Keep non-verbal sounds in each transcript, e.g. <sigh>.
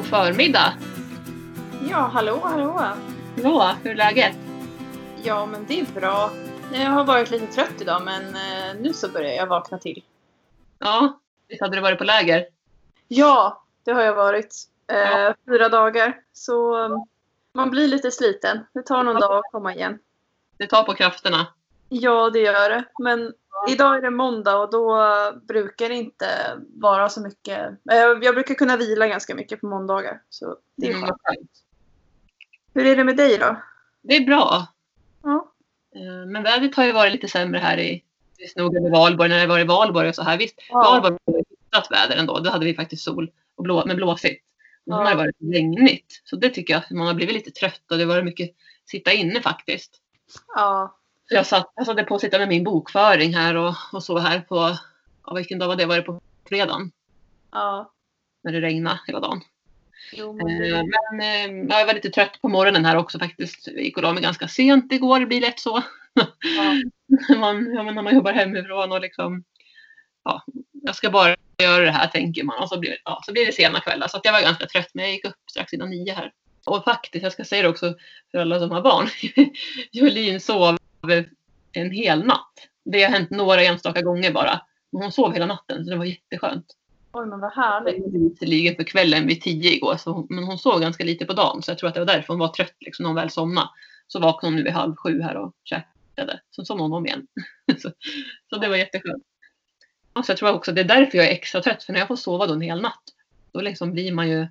God förmiddag! Ja, hallå, hallå. Hallå, hur är läget? Ja, men det är bra. Jag har varit lite trött idag, men eh, nu så börjar jag vakna till. Ja, visst hade du varit på läger? Ja, det har jag varit. Eh, Ja. Fyra dagar. Så um, man blir lite sliten. Det tar någon dag att komma igen. Det tar på krafterna. Ja, det gör det. Men idag är det måndag och då brukar det inte vara så mycket. Eh, jag brukar kunna vila ganska mycket på måndagar. Så det är Mm, skönt. Hur är det med dig då? Det är bra. Ja. Eh, Men vädret har ju varit lite sämre här i vi snogade Valborg när det var i Valborg och så här. Visst, Ja. Valborg var hyfsat väder ändå. Då hade vi faktiskt sol och blå, men blåsigt. Men Ja. har det varit regnigt. Så det tycker jag man har blivit lite trött och det har varit mycket sitta inne faktiskt. Ja. Så jag satt, jag satt på att sitta med min bokföring här och, och så här på, ja, vilken dag var det? Var det på fredagen? Ja. När det regnade hela dagen. Jo, men Eh. Men eh, ja, jag var lite trött på morgonen här också faktiskt. Jag gick och la mig ganska sent igår. Det blir lätt så. Ja. <laughs> man, ja, men när man jobbar hemifrån och liksom ja, jag ska bara göra det här tänker man och så blir, ja, så blir det sena kvällar. Så jag var ganska trött men jag gick upp strax innan nio här. Och faktiskt, jag ska säga det också för alla som har barn. <laughs> Jolin sov en hel natt. Det har hänt några enstaka gånger bara. Men hon sov hela natten så det var jätteskönt. Oj, men vad härligt. Visserligen för kvällen vid tio igår, så men hon sov ganska lite på dagen. Så jag tror att det var därför hon var trött liksom, när hon väl somnade. Så vaknade hon nu vid halv sju här och käkade. Så somnade hon om igen. <laughs> så, så det var jätteskönt. Och så jag tror också det är därför jag är extra trött. För när jag får sova då en hel natt, då liksom blir man ju...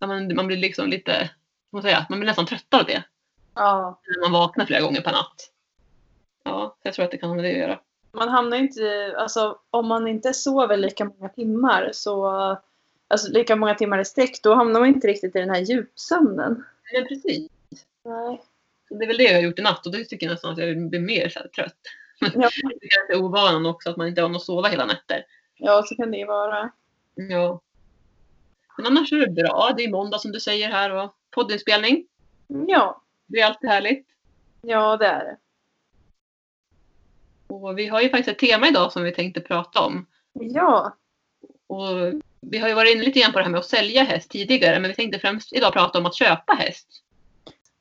Man, man blir liksom lite... man säga, man blir nästan tröttare av det. Ja. När man vaknar flera gånger per natt. Ja, jag tror att det kan ha med det att göra. Man hamnar inte, alltså om man inte sover lika många timmar så, alltså lika många timmar i sträck, då hamnar man inte riktigt i den här djupsömnen. Men precis. Nej. Det är väl det jag har gjort i natt och det tycker jag nästan att jag blir mer så trött. <laughs> Ja. Det är kanske ovanan också att man inte har något att sova hela nätter. Ja, så kan det vara. Ja. Men annars är det bra. Det är måndag som du säger här och poddinspelning. Ja, Det är alltid härligt. ja det är det. Och vi har ju faktiskt ett tema idag som vi tänkte prata om. Ja, Och vi har ju varit inne lite grann på det här med att sälja häst tidigare men vi tänkte främst idag prata om att köpa häst.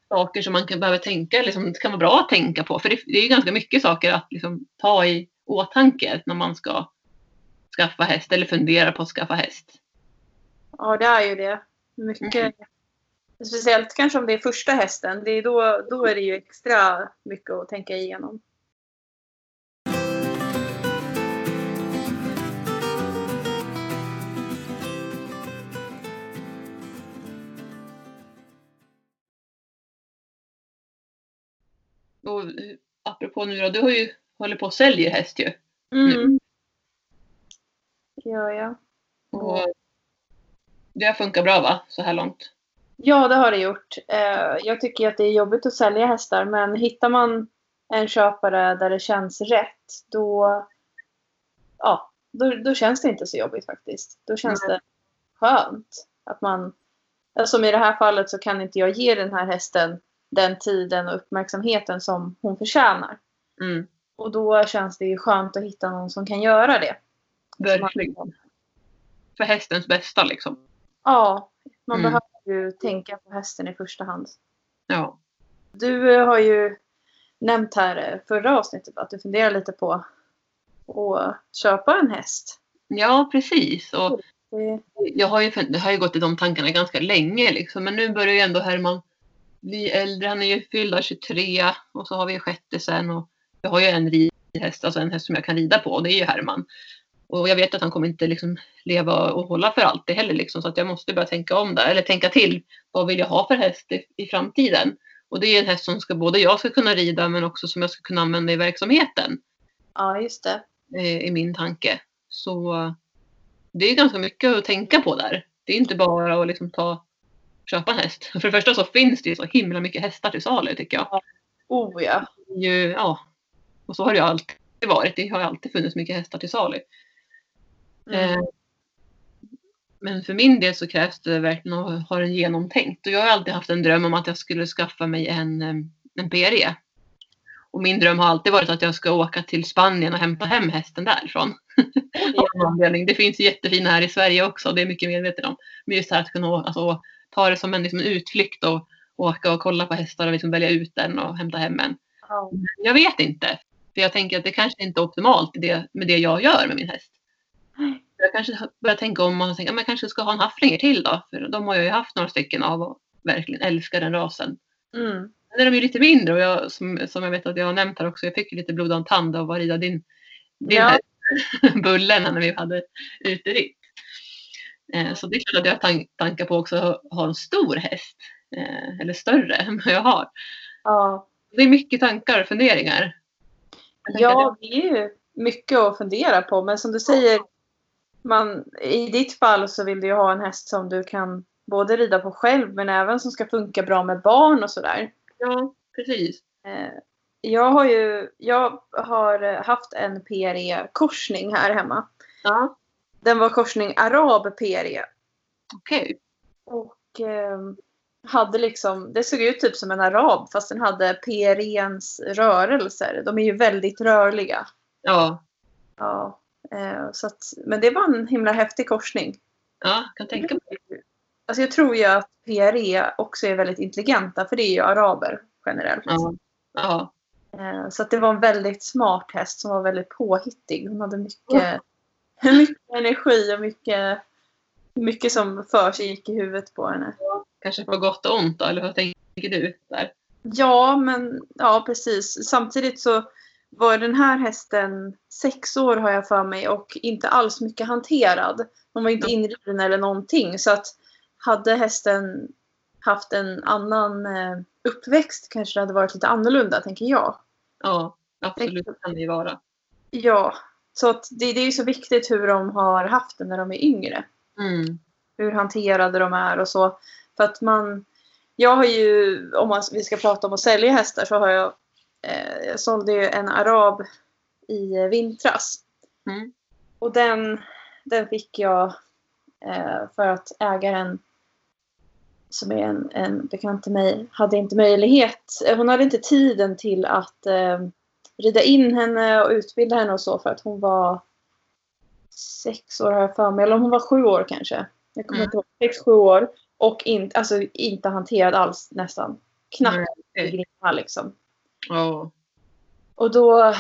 Saker som man kan behöva tänka, liksom, det kan vara bra att tänka på. För det, det är ju ganska mycket saker att liksom, ta i åtanke när man ska skaffa häst eller fundera på att skaffa häst. ja det är ju det. Mycket. Speciellt kanske om det är första hästen. Det är då, då är det ju extra mycket att tänka igenom. Och apropå nu då, du har ju håller på och säljer häst ju. Mm. Ja, ja. Och det har funkat bra va, så här långt? Ja, det har det gjort. Eh, Jag tycker att det är jobbigt att sälja hästar, men hittar man en köpare där det känns rätt, då, ja, då, då känns det inte så jobbigt faktiskt. Då känns Nej. det skönt att man, som i det här fallet så kan inte jag ge den här hästen den tiden och uppmärksamheten som hon förtjänar. Mm, Och då känns det ju skönt att hitta någon som kan göra det. verkligen. För hästens bästa liksom. Ja, man Mm. behöver ju tänka på hästen i första hand. Ja. Du eh, har ju nämnt här eh, förra avsnittet att du funderar lite på att köpa en häst. ja, precis. Och Det, jag har ju, jag har ju gått i de tankarna ganska länge liksom. Men nu börjar ju ändå Herman bli äldre. Han är ju fyllda 23 och så har vi sjätte sen. Och jag har ju en ridhäst, alltså en häst som jag kan rida på och det är ju Herman. Och jag vet att han kommer inte liksom leva och hålla för alltid heller liksom. Så att jag måste börja tänka om där. Eller tänka till. Vad vill jag ha för häst i, i framtiden? Och det är en häst som ska, både jag ska kunna rida men också som jag ska kunna använda i verksamheten. ja, just det. eh, i min tanke. Så det är ganska mycket att tänka på där. Det är inte bara att liksom ta, köpa en häst. <laughs> För det första så finns det ju så himla mycket hästar till salu tycker jag. Oh ja. Ju, ja. Och så har det ju alltid varit. Det har alltid funnits mycket hästar till salu. Mm. Eh, men för min del så krävs det verkligen att ha den genomtänkt. Och jag har alltid haft en dröm om att jag skulle skaffa mig en, en PRE. Och min dröm har alltid varit att jag ska åka till Spanien och hämta hem hästen därifrån. <laughs> Anledning. det finns jättefina här i Sverige också, det är mycket medveten om. Men just här att kunna alltså, ta det som en, liksom utflykt och åka och kolla på hästar och liksom välja ut den och hämta hem en. Ja. Jag vet inte. För jag tänker att det kanske inte är optimalt med det jag gör med min häst. Jag kanske börjar tänka om och tänka att jag kanske ska ha en hafflinger till då. För de har jag ju haft några stycken av och verkligen älskar den rasen. Mm. Är de ju lite mindre och jag, som, som jag vet att jag har nämnt här också, jag fick lite blod och tand av att rida din, din Ja. <laughs> Bullen när vi hade uteritt. Eh, så det är klart att jag har tan- tankar på också att ha en stor häst. Eh, eller större <laughs> än vad jag har. Ja. Det är mycket tankar och funderingar. Ja, det är ju mycket att fundera på. Men som du säger, man, i ditt fall så vill du ju ha en häst som du kan både rida på själv men även som ska funka bra med barn och sådär. Ja, precis. Eh, Jag har ju jag har haft en PRE-korsning här hemma. Ja, Den var korsning arab PRE. okej. Och eh, hade liksom, det såg ut typ som en arab fast den hade PREns rörelser. De är ju väldigt rörliga. Ja, Ja, så att, men det var en himla häftig korsning. ja, kan tänka mig. Alltså jag tror ju att PRE också är väldigt intelligenta för det är ju araber generellt. Ja, ja, Eh, Så att det var en väldigt smart häst som var väldigt påhittig. Hon hade mycket, <laughs> mycket energi och mycket, mycket som för sig gick i huvudet på henne. kanske på gott och ont då, eller vad tänker du där? Ja, men ja precis. Samtidigt så var den här hästen sex år har jag för mig och inte alls mycket hanterad. Hon var inte inriden eller någonting. Så att hade hästen haft en annan eh, uppväxt kanske det hade varit lite annorlunda, tänker jag. Ja, absolut kan det ju vara. Ja, så att det, det är ju så viktigt hur de har haft det när de är yngre. Mm. Hur hanterade de är och så. För att man... Jag har ju, om man, vi ska prata om att sälja hästar, så har jag... Eh, jag sålde ju en arab i vintras. Mm. Och den, den fick jag eh, för att ägaren, som är en, en bekant till mig, hade inte möjlighet. eh, Hon hade inte tiden till att eh, rida in henne och utbilda henne och så för att hon var sex år har jag för mig, eller om hon var sju år kanske. Jag kommer Mm. inte ihåg. Sex, sju år. Och in, alltså, inte hanterad alls nästan. Knappt grimma liksom. Ja. Och då,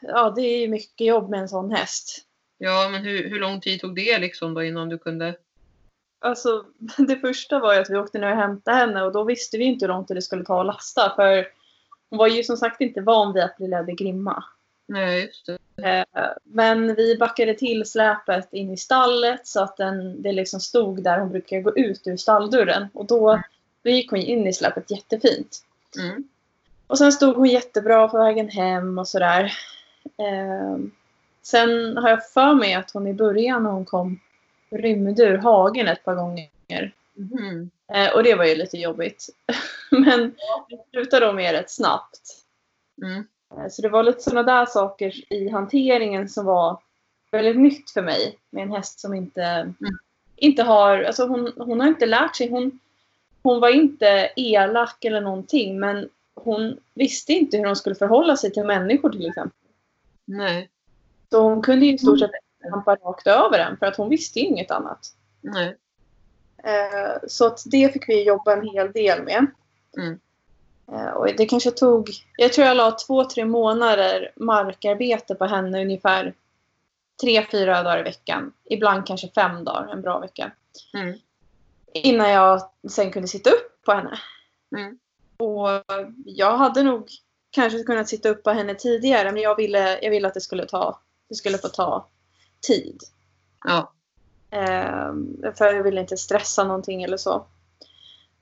ja det är ju mycket jobb med en sån häst. ja, men hur, hur lång tid tog det liksom då innan du kunde? Alltså, <laughs> det första var ju att vi åkte ner och hämtade henne och då visste vi inte hur lång tid det skulle ta att lasta. För hon var ju som sagt inte van vid att bli ledd i grimma. Nej, just det. Eh, Men vi backade till släpet in i stallet så att den, det liksom stod där hon brukar gå ut ur stalldörren. Och då, då gick hon in i släpet jättefint. Mm. Och sen stod hon jättebra på vägen hem och sådär. Eh, sen har jag för mig att hon i början när hon kom rymde ur hagen ett par gånger. Mhm. Eh, och det var ju lite jobbigt. <laughs> Men det slutade då med rätt snabbt. Mm. Eh, Så det var lite sådana där saker i hanteringen som var väldigt nytt för mig. Med en häst som inte, inte har, alltså hon, hon har inte lärt sig. Hon, hon var inte elak eller någonting men hon visste inte hur hon skulle förhålla sig till människor till exempel. Nej, Så hon kunde i stort sett trampa rakt över en för att hon visste ju inget annat. nej. Eh, Så att det fick vi jobba en hel del med. Mm. Eh, Och det kanske tog, jag tror jag la två, tre månader markarbete på henne ungefär tre, fyra dagar i veckan. Ibland kanske fem dagar, en bra vecka. Mm. Innan jag sen kunde sitta upp på henne. Mm. Och jag hade nog kanske kunnat sitta upp på henne tidigare men jag ville, jag ville att det skulle, ta, det skulle få ta tid. Ja, Ehm, för jag ville inte stressa någonting eller så.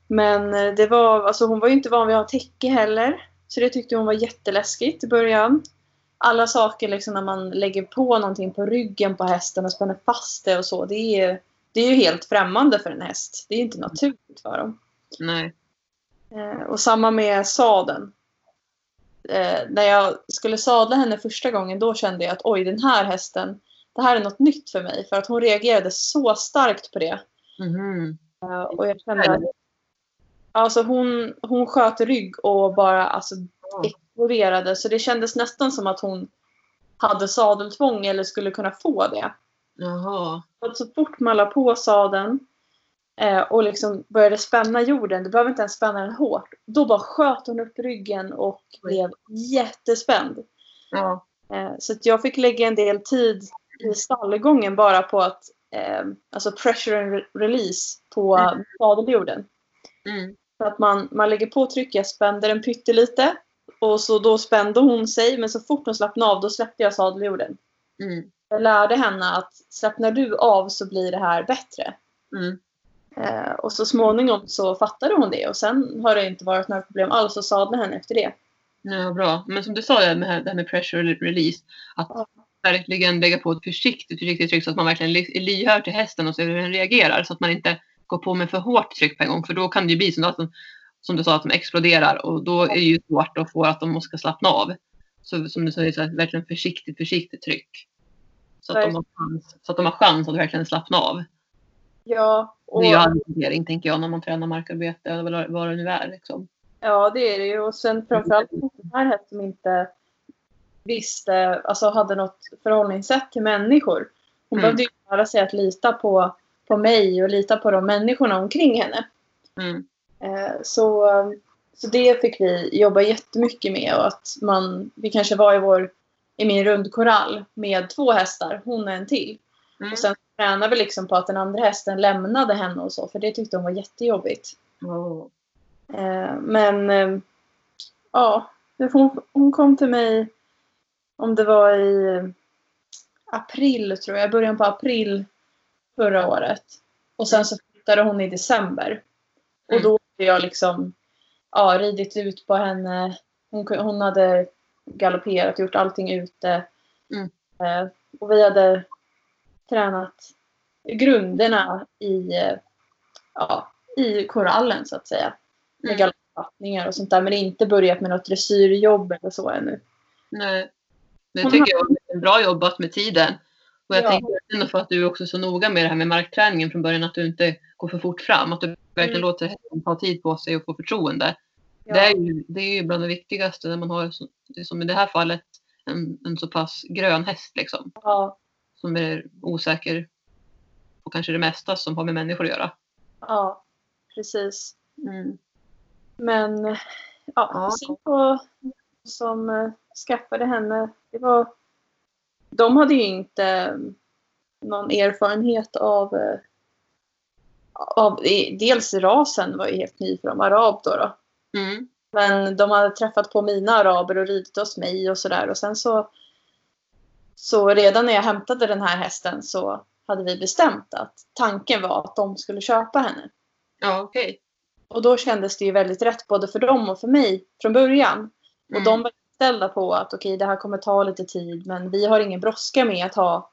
Men eh, det var, alltså hon var ju inte van vid att ha täcke heller. Så det tyckte hon var jätteläskigt i början. Alla saker liksom när man lägger på någonting på ryggen på hästen och spänner fast det och så. Det är, det är ju helt främmande för en häst. Det är inte naturligt för dem. nej. Eh, och samma med sadeln. Eh, när jag skulle sadla henne första gången då kände jag att oj den här hästen, det här är något nytt för mig. För att hon reagerade så starkt på det. Eh, och jag kände att alltså hon, hon sköt rygg och bara alltså exploderade så det kändes nästan som att hon hade sadeltvång eller skulle kunna få det. Jaha. Så fort man la på sadeln eh, och liksom började spänna jorden, du behöver inte ens spänna den hårt, då bara sköt hon upp ryggen och blev jättespänd. Ja. Eh, så jag fick lägga en del tid i stallgången bara på att eh, alltså pressure and re- release på Mm. sadeljorden. Mm. Så att man, man lägger på tryck, jag spände den pyttelite och så då spände hon sig men så fort hon slappnade av då släppte jag sadeljorden. Mm. Jag lärde henne att slappnar du av så blir det här bättre. Mm. Eh, och så småningom så fattade hon det och sen har det inte varit några problem alls att sadla henne efter det. Ja, bra. Men som du sa det med det här med pressure release. Att Ja. verkligen lägga på ett försiktigt, försiktigt tryck så att man verkligen är lyhörd till hästen och ser hur den reagerar. Så att man inte går på med för hårt tryck på en gång. För då kan det ju bli som, som du sa, att de exploderar. Och då är det ju svårt att få att de ska slappna av. Så som du säger, så här, verkligen försiktigt, försiktigt tryck. Så att, de har chans, så att de har chans att verkligen slappna av. Ja, och, Det är ju hantering, tänker jag, när man tränar markarbete eller vad- det nu är. Liksom. ja det är det ju. Och sen framförallt den här hästen som inte visste, alltså hade något förhållningssätt till människor. Hon Mm. behövde ju lära sig att lita på, på mig och lita på de människorna omkring henne. Mm. Eh, Så, så det fick vi jobba jättemycket med och att man, vi kanske var i vår, i min rundkorall med två hästar, hon och en till. Mm. Och sen tränade vi liksom på att den andra hästen lämnade henne och så, för det tyckte hon var jättejobbigt. Eh, Men eh, ja, hon, hon kom till mig om det var i april tror jag, början på april förra året. Och sen så flyttade hon i december. Och Mm. då hade jag liksom ja, ridit ut på henne. Hon, hon hade galopperat, gjort allting ute. Mm. Eh, och vi hade tränat grunderna i, ja, i korallen så att säga. Med Mm. galoppfattningar och sånt där. Men inte börjat med något dressyrjobb eller så ännu. Nej. Det tycker jag är bra jobbat med tiden. Och jag Ja. tänker ändå för att du är också så noga med det här med markträningen från början, att du inte går för fort fram. Att du verkligen Mm. låter hästen ta tid på sig och få förtroende. Ja. Det, är ju, det är ju bland det viktigaste när man har, som i det här fallet, en, en så pass grön häst liksom. Ja, Som är osäker på kanske det mesta som har med människor att göra. ja, precis. Mm. Men ja, Ja. på som eh, skaffade henne, det var... De hade ju inte eh, någon erfarenhet av... eh, av dels rasen var ju helt ny för dem, arab då. då. Mm. Men de hade träffat på mina araber och ridit hos mig och sådär. Och sen så... Så redan när jag hämtade den här hästen så hade vi bestämt att tanken var att de skulle köpa henne. Ja, okej. Och då kändes det ju väldigt rätt både för dem och för mig från början. Och Mm. de var ställda på att okej, det här kommer ta lite tid men vi har ingen brådska med att ha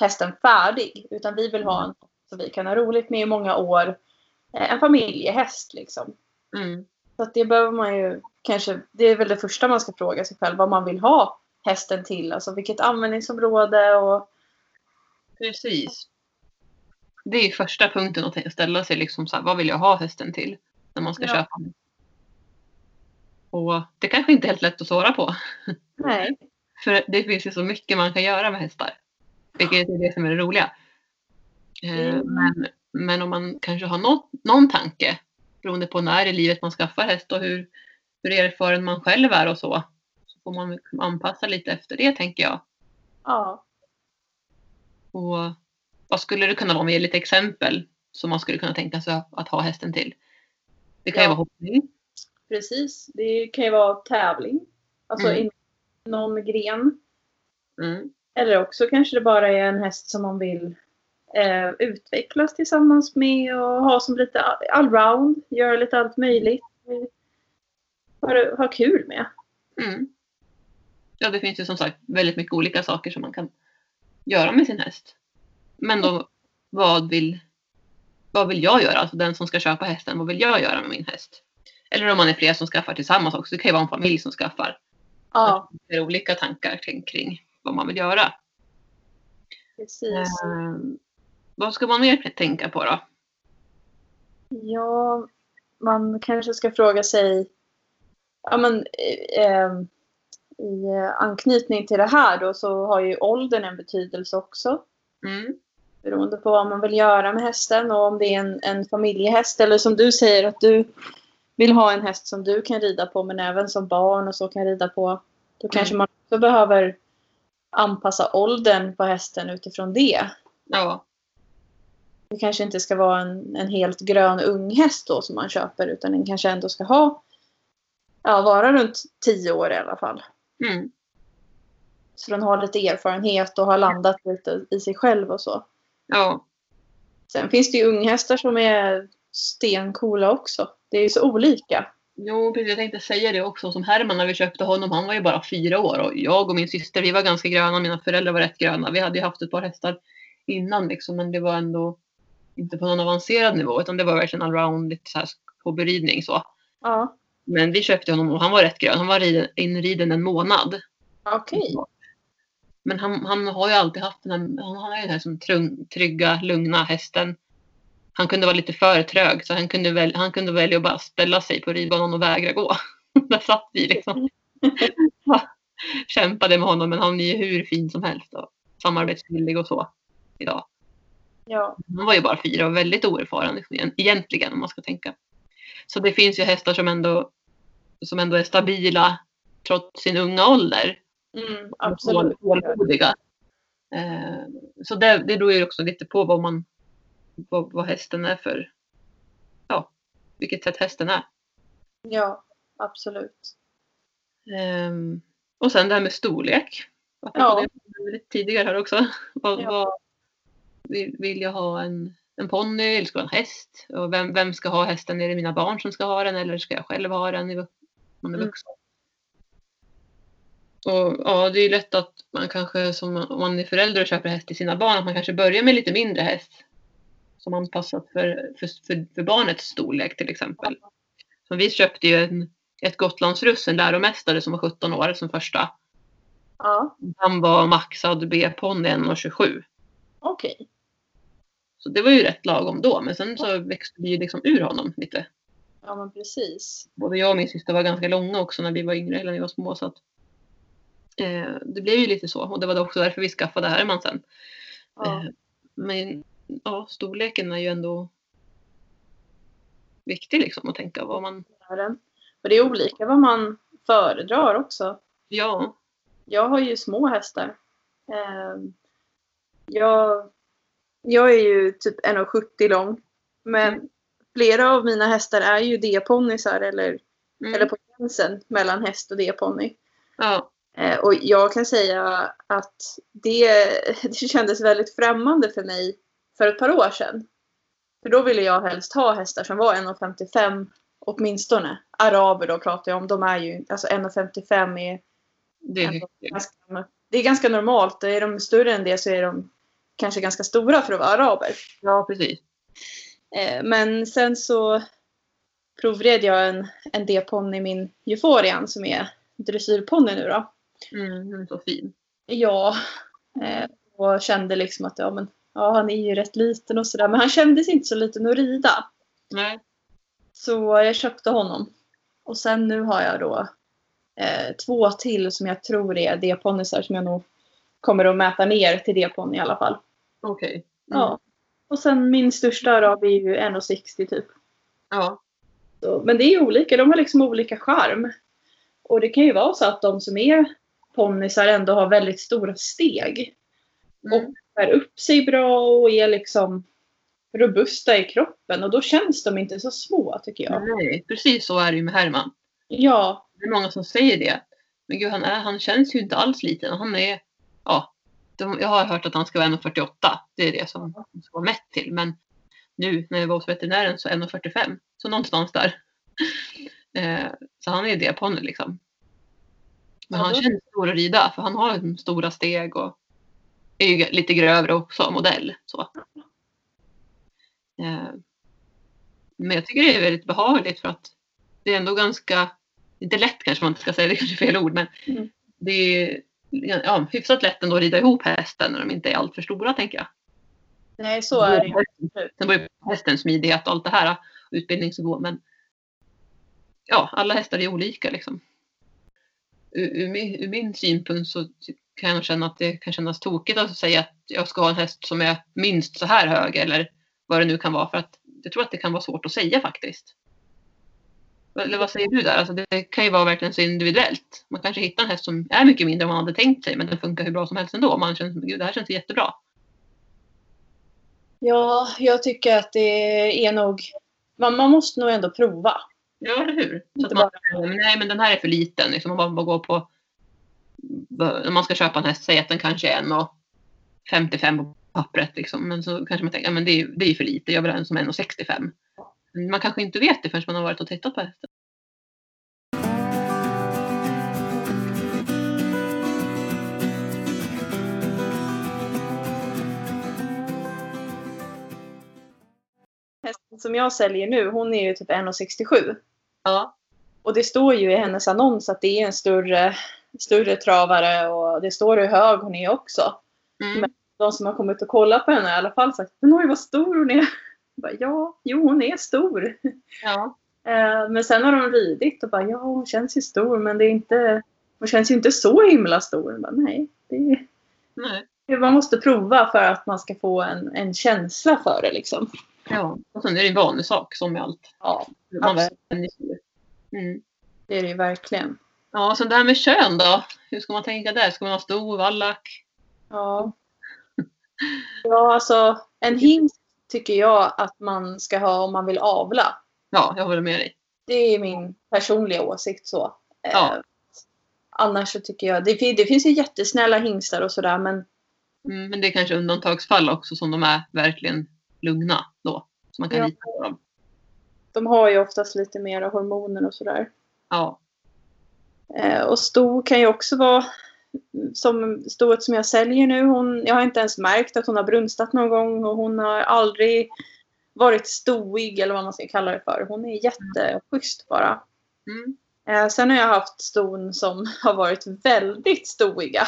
hästen färdig. Utan vi vill ha en som vi kan ha roligt med i många år. Eh, En familjehäst liksom. Mm. Så att det behöver man ju kanske, det är väl det första man ska fråga sig själv vad man vill ha hästen till. Alltså vilket användningsområde och Precis. Det är första punkten att ställa sig liksom så här, vad vill jag ha hästen till när man ska Ja. köpa den? Och det kanske inte är helt lätt att svara på. <laughs> nej. För det finns ju så mycket man kan göra med hästar. Vilket är det som är det roliga. Eh, Mm. Men, men om man kanske har någon, någon tanke beroende på när i livet man skaffar häst och hur, hur erfaren man själv är och så. Får man anpassa lite efter det tänker jag. Ja. Och vad skulle det kunna vara? Ger lite exempel som man skulle kunna tänka sig att ha hästen till. Det kan ju Ja. vara hoppning. Precis. Det kan ju vara tävling. Alltså Mm. någon gren. Mm. Eller också kanske det bara är en häst som man vill eh, utvecklas tillsammans med och ha som lite all- allround. Göra lite allt möjligt. Ha, ha kul med. Mm. Ja, det finns ju som sagt väldigt mycket olika saker som man kan göra med sin häst. Men då, vad vill, vad vill jag göra? Alltså den som ska köpa hästen, vad vill jag göra med min häst? Eller om man är fler som skaffar tillsammans också. Det kan ju vara en familj som skaffar. Ja, Det är olika tankar kring, kring vad man vill göra. precis. Eh, vad ska man mer tänka på då? Ja, man kanske ska fråga sig ja, men, eh, i anknytning till det här då så har ju åldern en betydelse också. Mm. Beroende på vad man vill göra med hästen och om det är en, en familjehäst eller som du säger att du vill ha en häst som du kan rida på men även som barn och så kan rida på. Då kanske man också behöver anpassa åldern på hästen utifrån det. Ja. Det kanske inte ska vara en, en helt grön unghäst då som man köper utan den kanske ändå ska ha ja, vara runt 10 år i alla fall. Mm. Så den har lite erfarenhet och har landat lite i sig själv och så. Ja. Sen finns det ju unghästar som är stencoola också. Det är ju så olika. Jo, precis. Jag tänkte säga det också. Som Herman när vi köpte honom, han var ju bara fyra år och jag och min syster, vi var ganska gröna. Mina föräldrar var rätt gröna. Vi hade ju haft ett par hästar innan liksom, men det var ändå inte på någon avancerad nivå utan det var verkligen allround, lite så här hobbyridning så. Ja, Men vi köpte honom och han var rätt grön. Han var riden, inriden en månad. okej. Men han, han har ju alltid haft den här, han har ju den här som trung, trygga, lugna hästen. Han kunde vara lite för trög så han kunde, väl, han kunde välja att bara ställa sig på ridbanan och vägra gå. <laughs> Där satt vi liksom. Kämpade med honom men han är ju hur fin som helst och samarbetsvillig och så idag. Ja, Han var ju bara fyra och väldigt oerfaren liksom, egentligen om man ska tänka. Så det finns ju hästar som ändå, som ändå är stabila trots sin unga ålder. mm, absolut. Tålmodiga. Eh, så det, det beror ju också lite på vad man vad, vad hästen är för, ja, vilket sätt hästen är. Ja, absolut. Ehm, och sen det här med storlek. Ja. det lite tidigare här också. <laughs> Vad, Ja. vad, vill, vill jag ha en, en ponny eller ska jag ha en häst? Och vem, vem ska ha hästen? Är det mina barn som ska ha den eller ska jag själv ha den vux- man är Mm. vuxen? Och ja, det är lätt att man kanske som om man är förälder och köper häst till sina barn att man kanske börjar med lite mindre häst. Som anpassat för, för, för, för barnets storlek till exempel. Så vi köpte ju en, ett Gotlandsruss, en läromästare som var 17 år som första. Ja, Han var maxad B-ponny 1,27. okej. Så det var ju rätt lagom då. Men sen så växte vi ju liksom ur honom lite. Ja, men precis. Både jag och min syster var ganska långa också när vi var yngre, eller när vi var små. Så att, eh, det blev ju lite så. Och det var också därför vi skaffade Herman sen. Ja, Eh, men ja, storleken är ju ändå viktig liksom att tänka vad man... Och det är olika vad man föredrar också. Ja, Jag har ju små hästar. Ehm, Jag, jag är ju typ 1,70 lång. Men flera av mina hästar är ju D-ponnysar eller, mm, eller på gränsen mellan häst och D-ponny. ja, Eh, Och jag kan säga att det, <laughs> det kändes väldigt främmande för mig för ett par år sedan. För då ville jag helst ha hästar som var 1,55 åtminstone. Araber då pratar jag om. De är ju, alltså 1,55 är det är ganska, det är ganska normalt. Är de större än det så är de kanske ganska stora för att vara araber. Ja, precis. Eh, Men sen så provred jag en, en D-ponny, min Euforian, som är dressyrponny nu då. Mm, så fin. Ja, eh, och kände liksom att ja, men, ja, han är ju rätt liten och sådär. Men han kändes inte så liten att rida. Nej. Så jag köpte honom. Och sen nu har jag då eh, två till som jag tror är D-ponnysar som jag nog kommer att mäta ner till D-ponny i alla fall. Okej. Mm. Ja. Och sen min största arab är ju 1,60 typ. Ja. Så, men det är olika, de har liksom olika charm. Och det kan ju vara så att de som är ponnysar ändå har väldigt stora steg. Mm. Och bär upp sig bra och är liksom robusta i kroppen. Och då känns de inte så små tycker jag. Nej, precis så är det ju med Herman. Ja, Det är många som säger det. Men gud, han, är, han känns ju inte alls liten. Han är, ja, jag har hört att han ska vara 1,48. Det är det som han ska vara mätt till. Men nu när jag var hos veterinären så 1,45. Så någonstans där. <laughs> Eh, så han är det ponny liksom. Men han känns stor att rida för han har stora steg och är ju lite grövre också modell. Så. Eh, men jag tycker det är väldigt behagligt för att det är ändå ganska, inte lätt kanske man inte ska säga, det kanske är fel ord, men Mm. det är ja, hyfsat lätt ändå att rida ihop hästen när de inte är alltför stora tänker jag. nej så är det. Sen beror ju på hästens smidighet och allt det här, utbildningsnivå, men ja, alla hästar är olika liksom. Ur, ur, min, ur min synpunkt så kan jag känna att det kan kännas tokigt att säga att jag ska ha en häst som är minst så här hög eller vad det nu kan vara. För att jag tror att det kan vara svårt att säga faktiskt. Eller vad säger du där? Alltså det kan ju vara verkligen så individuellt. Man kanske hittar en häst som är mycket mindre än man hade tänkt sig men den funkar hur bra som helst ändå. Man känner att det här känns jättebra. Ja, jag tycker att det är nog... Man, man måste nog ändå prova. Ja, eller hur? Så att man, nej, men den här är för liten. Liksom, man bara, bara går på... När man ska köpa en häst, säg att den kanske är 1,55 på pappret. Liksom. Men så kanske man tänker att ja, det, är, det är för lite, jag vill ha en som är 1,65. Man kanske inte vet det förrän man har varit och tittat på hästen. Hästen som jag säljer nu, hon är ju typ 1,67. Ja. Och det står ju i hennes annons att det är en större, större travare och det står hur hög hon är också. Mm. Men de som har kommit och kollat på henne har i alla fall sagt men oj vad stor hon är. Bara, ja, jo hon är stor. Ja. Eh, Men sen har de ridit och bara ja hon känns ju stor men det är inte, hon känns ju inte så himla stor. Bara, Nej, det är, Nej. man måste prova för att man ska få en, en känsla för det liksom. Ja. Och sen är det en vanlig sak som med allt. Ja, Man mm. det är det ju verkligen. Ja, så det här med kön då? Hur ska man tänka där? Ska man ha stor, vallack? Ja. Ja, alltså en hingst tycker jag att man ska ha om man vill avla. Ja, jag håller med dig. Det är min personliga åsikt så. Eh, Ja. Annars så tycker jag, det, det finns ju jättesnälla hingstar och sådär men Mm, men det är kanske undantagsfall också som de är verkligen lugna då. Så man kan Ja. lita på dem. de har ju oftast lite mera hormoner och sådär. Ja. Eh, och sto kan ju också vara som stoet som jag säljer nu. Hon, jag har inte ens märkt att hon har brunstat någon gång och hon har aldrig varit stoig eller vad man ska kalla det för. Hon är jätteschysst bara. Mm. Eh, sen har jag haft ston som har varit väldigt stoiga.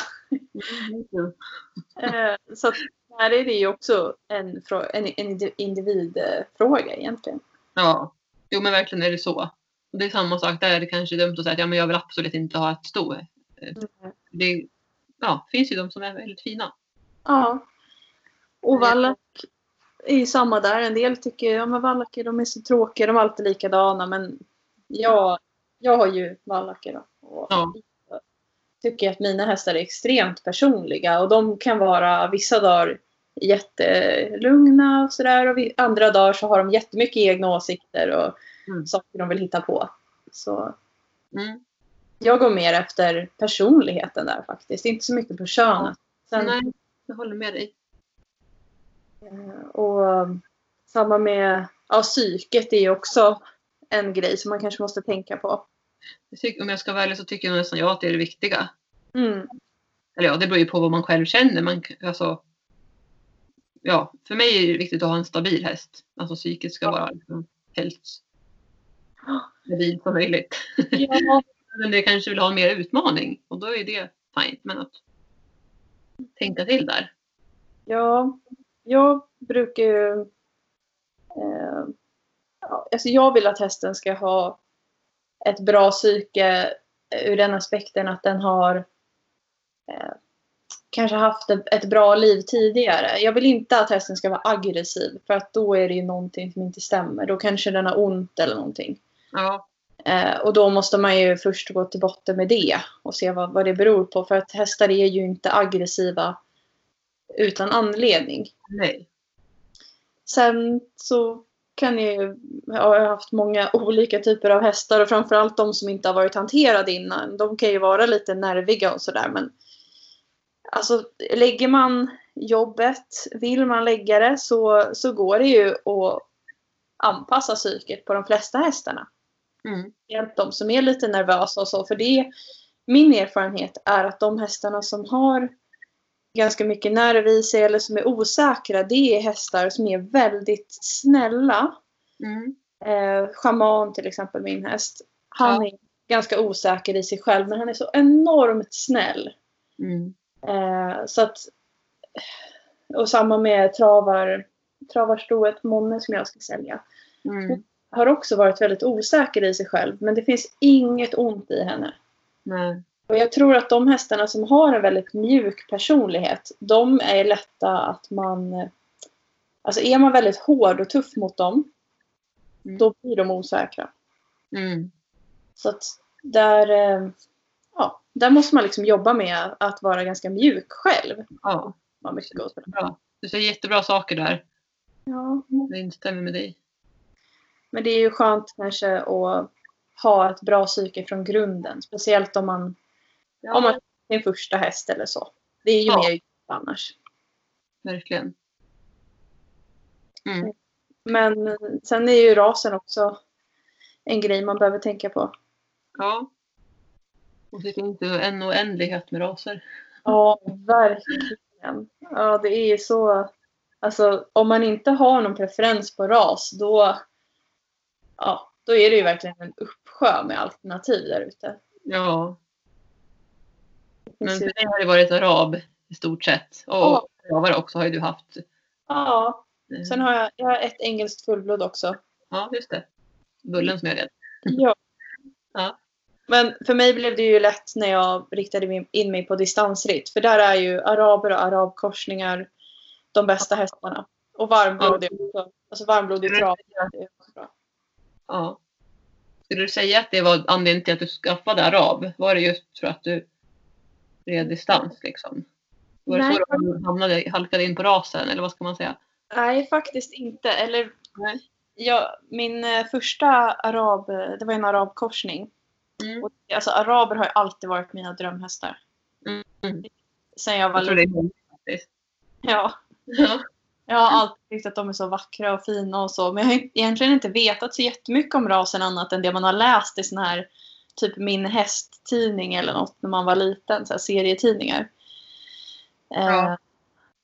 Mm. Eh, så att här är det ju också en, en, en individfråga egentligen. Ja. Jo men verkligen är det så. Det är samma sak där. Det kanske är dumt att säga att ja, men jag vill absolut inte ha ett sto. Det ja, finns ju de som är väldigt fina. Ja. Och vallack är ju samma där. En del tycker ja, men vallacker de är så tråkiga, de är alltid likadana. Men jag, jag har ju vallacker då. Och Ja. tycker att mina hästar är extremt personliga. Och de kan vara vissa dagar jättelugna och sådär. Och andra dagar så har de jättemycket egna åsikter och Mm. saker de vill hitta på. Så Mm. Jag går mer efter personligheten där faktiskt. Inte så mycket på könet. Sen, Nej, jag håller med dig. Eh, Och samma med ja, psyket är ju också en grej som man kanske måste tänka på. Jag tycker, om jag ska ärlig så tycker jag nästan jag att det är det viktiga. Mm. Eller ja, det beror ju på vad man själv känner. Man, alltså, ja, för mig är det viktigt att ha en stabil häst. Alltså psyket ska vara liksom, helst stabil som möjligt. Ja, <laughs> Men det kanske vill ha mer utmaning och då är det fint. Men att tänka till där. ja, jag brukar ju... Eh, alltså jag vill att hästen ska ha ett bra psyke ur den aspekten att den har eh, kanske haft ett, ett bra liv tidigare. Jag vill inte att hästen ska vara aggressiv för att då är det ju någonting som inte stämmer. Då kanske den har ont eller någonting. Ja, Eh, och då måste man ju först gå till botten med det och se vad, vad det beror på. För att hästar är ju inte aggressiva utan anledning. nej. Sen så kan jag ju, jag har haft många <laughs> olika typer av hästar och framförallt de som inte har varit hanterade innan. De kan ju vara lite nerviga och sådär men alltså lägger man jobbet, vill man lägga det så, så går det ju att anpassa psyket på de flesta hästarna Mm. hjälpt de som är lite nervösa och så. För det, min erfarenhet är att de hästarna som har ganska mycket nerv i sig eller som är osäkra, det är hästar som är väldigt snälla. Mm. Eh, Shaman till exempel, min häst. Han Ja. är ganska osäker i sig själv men han är så enormt snäll. Mm. Eh, så att, och samma med travar, travarstoet Monne som jag ska sälja. Mm. Har också varit väldigt osäker i sig själv. Men det finns inget ont i henne. Nej. Och jag tror att de hästarna som har en väldigt mjuk personlighet, de är lätta att man... Alltså är man väldigt hård och tuff mot dem, Mm. då blir de osäkra. Mm. Så att där, eh, ja, där måste man liksom jobba med att vara ganska mjuk själv. Ja, Vad mycket bra. Du säger jättebra saker där. Ja, Jag instämmer med dig. Men det är ju skönt kanske att ha ett bra psyke från grunden. Speciellt om man, Ja, om man sin första häst eller så. Det är ju Ja. mer annars. verkligen. Mm. Men sen är ju rasen också en grej man behöver tänka på. Ja. Och det finns ju en oändlighet med raser. Ja, verkligen. Ja, det är ju så. Alltså, om man inte har någon preferens på ras, då, ja, då är det ju verkligen en uppsjö med alternativ där ute. Ja, men för dig har det varit arab i stort sett. Och Ja. också har ju du haft. Ja, Eh, sen har jag, jag har ett engelskt fullblod också. Ja, just det. Bullen som jag red. Ja. <laughs> Ja. Men för mig blev det ju lätt när jag riktade in mig på distansritt. För där är ju araber och arabkorsningar de bästa hästarna. Och varmblodig också. Alltså varmblodig trav. det är också bra. Ja. Skulle du säga att det var anledningen till att du skaffade arab? Var det just för att du red distans liksom? Var det Nej. så du hamnade, halkade in på rasen eller vad ska man säga? Nej, faktiskt inte. Eller, Nej. ja, min eh, första arab, eh, det var en arabkorsning. Mm. Och, alltså araber har ju alltid varit mina drömhästar. Mm. Sen jag var Jag liten. Ja. Jag har alltid tyckt att de är så vackra och fina och så. Men jag har egentligen inte vetat så jättemycket om rasen annat än det man har läst i sån här typ Min hästtidning eller något när man var liten. Så serietidningar. Ja. Eh,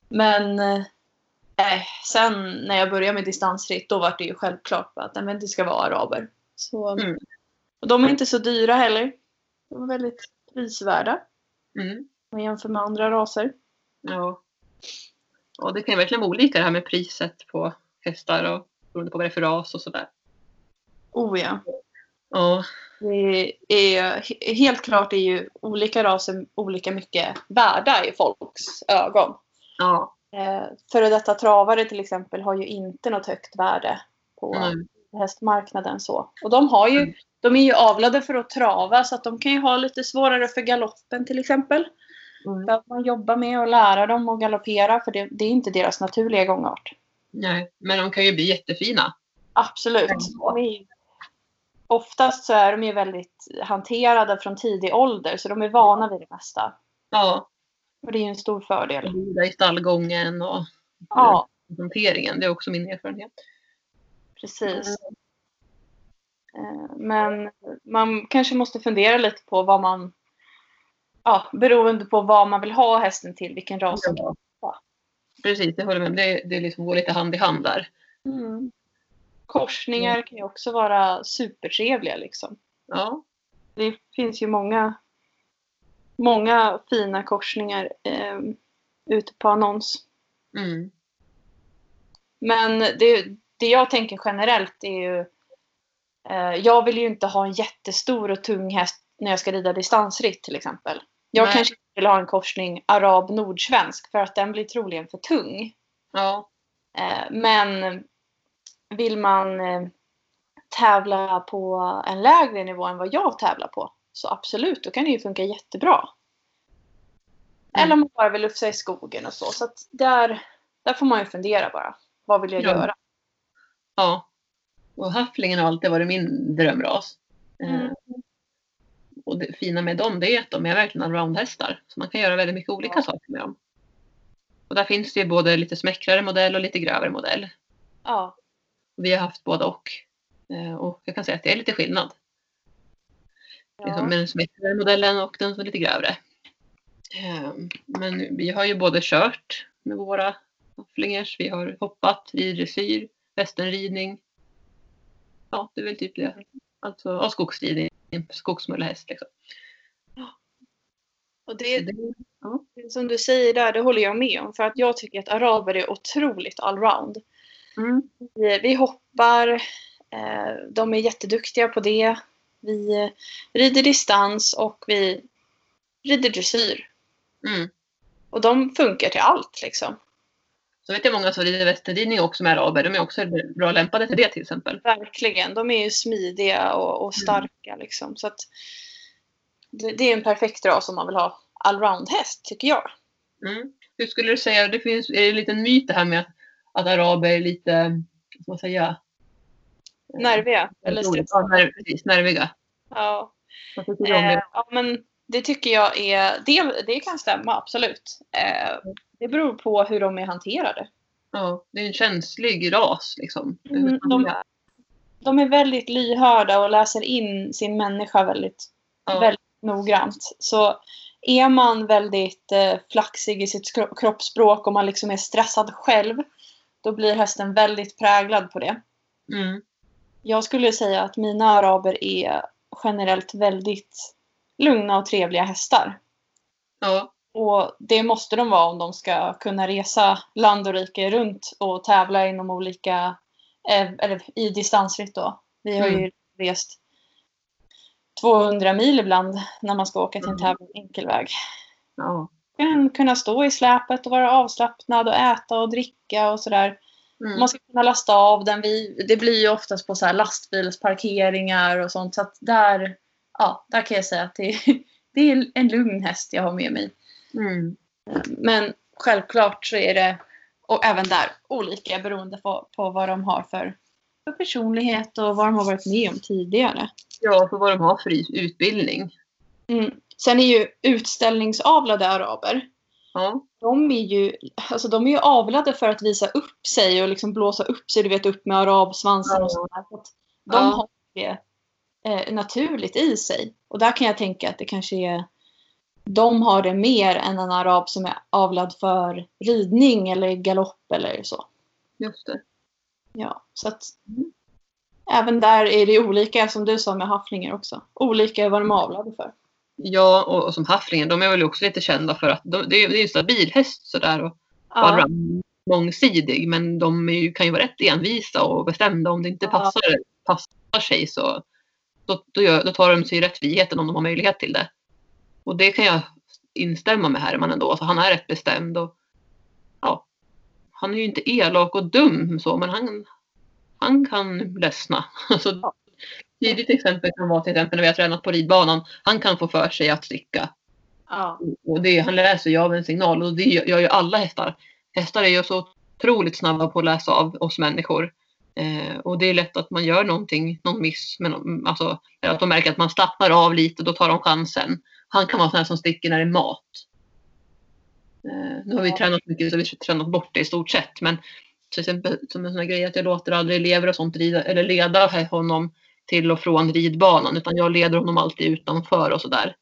men eh, sen när jag började med distansritt då var det ju självklart att nej, det ska vara araber. Så, Mm. och de är inte så dyra heller. De är väldigt prisvärda Mm. om man jämför med andra raser. Ja. Och det kan ju verkligen vara olika det här med priset på hästar och beroende på vad det är för ras och sådär. Oh ja. Ja. Det är, he- helt klart är ju olika raser olika mycket värda i folks ögon. Ja. Eh, före detta travare till exempel har ju inte något högt värde på Mm. hästmarknaden. Så. Och de, har ju, Mm. de är ju avlade för att trava så att de kan ju ha lite svårare för galoppen till exempel. Mm. Behöver man jobba med att lära dem att galoppera för det, det är inte deras naturliga gångart. Nej, men de kan ju bli jättefina. Absolut. Ju- oftast så är de ju väldigt hanterade från tidig ålder så de är vana vid det mesta. Ja. Och det är ju en stor fördel. Glida i stallgången och Ja, hanteringen. Det är också min erfarenhet. precis. Eh, Men man kanske måste fundera lite på vad man... Ja, beroende på vad man vill ha hästen till, vilken ras. Ja. Precis, jag håller med. Det, det liksom går lite hand i hand där. Mm. Korsningar kan ju också vara supertrevliga liksom. Ja. Det finns ju många, många fina korsningar eh, ute på annons. Mm. Men det, det jag tänker generellt är ju... Eh, jag vill ju inte ha en jättestor och tung häst när jag ska rida distansritt till exempel. Jag Nej. kanske vill ha en korsning arab-nordsvensk för att den blir troligen för tung. Ja. Eh, men vill man eh, tävla på en lägre nivå än vad jag tävlar på så absolut, då kan det ju funka jättebra. Mm. Eller om man bara vill lufsa i skogen och så. Så att där, där får man ju fundera bara. Vad vill jag Ja. göra? Ja. Och hafflingen har alltid varit min drömras. Eh, Mm. Och det fina med dem det är att de är verkligen allroundhästar. Så man kan göra väldigt mycket olika Ja. saker med dem. Och där finns det både lite smäckrare modell och lite grövre modell. Ja. Vi har haft både och. Eh, Och jag kan säga att det är lite skillnad. Liksom med den smäckrare modellen och den som är lite grövre. Eh, Men vi har ju både kört med våra hafflingers, vi har hoppat, ridressyr, västernridning. Ja, det är väl typ det. Alltså, och skogsridning, skogsmullehäst liksom. Och det, Det- som du säger där, det håller jag med om. För att jag tycker att araber är otroligt allround. Mm. Vi, vi hoppar, Eh, de är jätteduktiga på det. Vi eh, rider distans och vi rider dressyr. Mm. Och de funkar till allt liksom. Så vet jag många som rider västernridning också med araber. De är också bra lämpade till det till exempel. Verkligen. De är ju smidiga och, och starka liksom. Så att det, det är en perfekt ras om man vill ha allround-häst tycker jag. Mm. Hur skulle du säga, det finns är det en liten myt det här med att, att araber är lite, vad ska man säga? Nerviga. Eller Ja, stressade. nerv, precis, nerviga. Ja. Vad tycker du om Eh, det? ja, men det tycker jag är... Det, det kan stämma, absolut. Eh, det beror på hur de är hanterade. Ja, det är en känslig ras liksom. Mm, de, de är väldigt lyhörda och läser in sin människa väldigt, ja. väldigt noggrant. Så är man väldigt eh, flaxig i sitt kro- kroppsspråk och man liksom är stressad själv, då blir hästen väldigt präglad på det. Mm. Jag skulle säga att mina araber är generellt väldigt lugna och trevliga hästar. ja. Och det måste de vara om de ska kunna resa land och rike runt och tävla inom olika, eh, eller i distansritt då. Vi har ju Mm. rest 200 mil ibland när man ska åka till en Mm. tävling enkelväg. ja. Kan kunna stå i släpet och vara avslappnad och äta och dricka och sådär. Mm. Man ska kunna lasta av den. Vi, det blir ju oftast på så lastbilsparkeringar och sånt. Så att där, ja, där kan jag säga att det, <laughs> det är en lugn häst jag har med mig. Mm. Men självklart så är det, och även där, olika beroende på, på vad de har för, för personlighet och vad de har varit med om tidigare. Ja, för vad de har för utbildning. Mm. Sen är ju utställningsavlade araber, Ja. de är ju, alltså de är ju avlade för att visa upp sig och liksom blåsa upp sig, du vet upp med arabsvansen och sånt där. Så De har det eh, naturligt i sig. Och där kan jag tänka att det kanske är de har det mer än en arab som är avlad för ridning eller galopp eller så. Just det. Ja, så att även där är det olika som du sa med hafflingar också. Olika vad de är avlade för. Ja, och, och som hafflingen, de är väl också lite kända för att de, det, är, det är en stabil häst sådär. Och, bara mångsidig. Men de ju, kan ju vara rätt envisa och bestämda. Om det inte Ja. passar, passar sig så då, då, gör, då tar de sig rätt friheten om de har möjlighet till det. Och det kan jag instämma med Herman ändå. Så han är rätt bestämd. Och, ja, han är ju inte elak och dum så, men han, han kan ledsna. <laughs> Alltså, Ja. Tidigt exempel kan vara till exempel när vi har tränat på ridbanan. Han kan få för sig att sticka. Ja. Och det, han läser ju av en signal och det gör ju alla hästar. Hästar är ju så otroligt snabba på att läsa av oss människor. Eh, och det är lätt att man gör någonting, någon miss. Men, alltså, att de märker att man slappnar av lite, då tar de chansen. Han kan vara sån här som sticker när det är mat. Eh, nu har vi tränat mycket så vi har tränat bort det i stort sett. Men till exempel som en sån här grej att jag låter aldrig elever och sånt rida, eller leda honom till och från ridbanan. Utan jag leder honom alltid utanför och sådär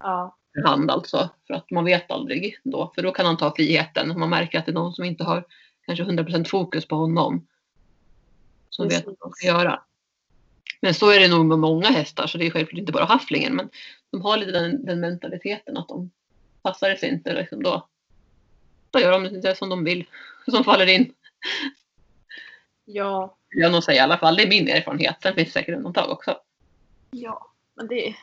Ja. för hand alltså. För att man vet aldrig då. För då kan han ta friheten. Om man märker att det är någon som inte har kanske 100% fokus på honom. Som vet vad de ska göra. Men så är det nog med många hästar. Så det är självklart inte bara hafflingen. Men de har lite den, den mentaliteten att de passar det sig inte. Liksom då, då gör de det som de vill. <laughs> Som faller in. Ja. Vill jag nog säga i alla fall. Det är min erfarenhet. Sen finns det säkert undantag också. Ja. Men det,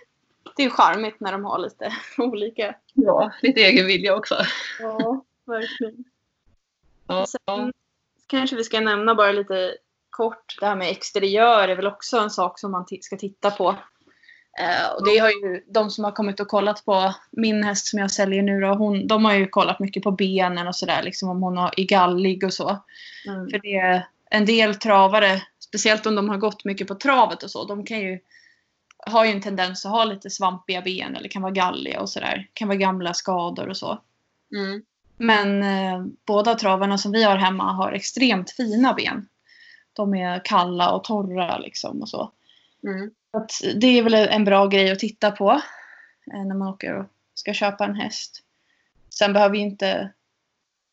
det är charmigt när de har lite <laughs> olika. Ja, lite egen vilja också. Ja, verkligen. <laughs> Ja, Sen kanske vi ska nämna bara lite kort. Det här med exteriör är väl också en sak som man ska titta på. Eh, och det har ju de som har kommit och kollat på min häst som jag säljer nu då, hon, de har ju kollat mycket på benen och sådär, liksom om hon har, är gallig och så. Mm. För det är en del travare, speciellt om de har gått mycket på travet och så, de kan ju har ju en tendens att ha lite svampiga ben eller kan vara galliga och sådär. Kan vara gamla skador och så. Mm. Men eh, båda travarna som vi har hemma har extremt fina ben. De är kalla och torra liksom och så. Mm. så det är väl en bra grej att titta på eh, när man åker och ska köpa en häst. Sen behöver ju inte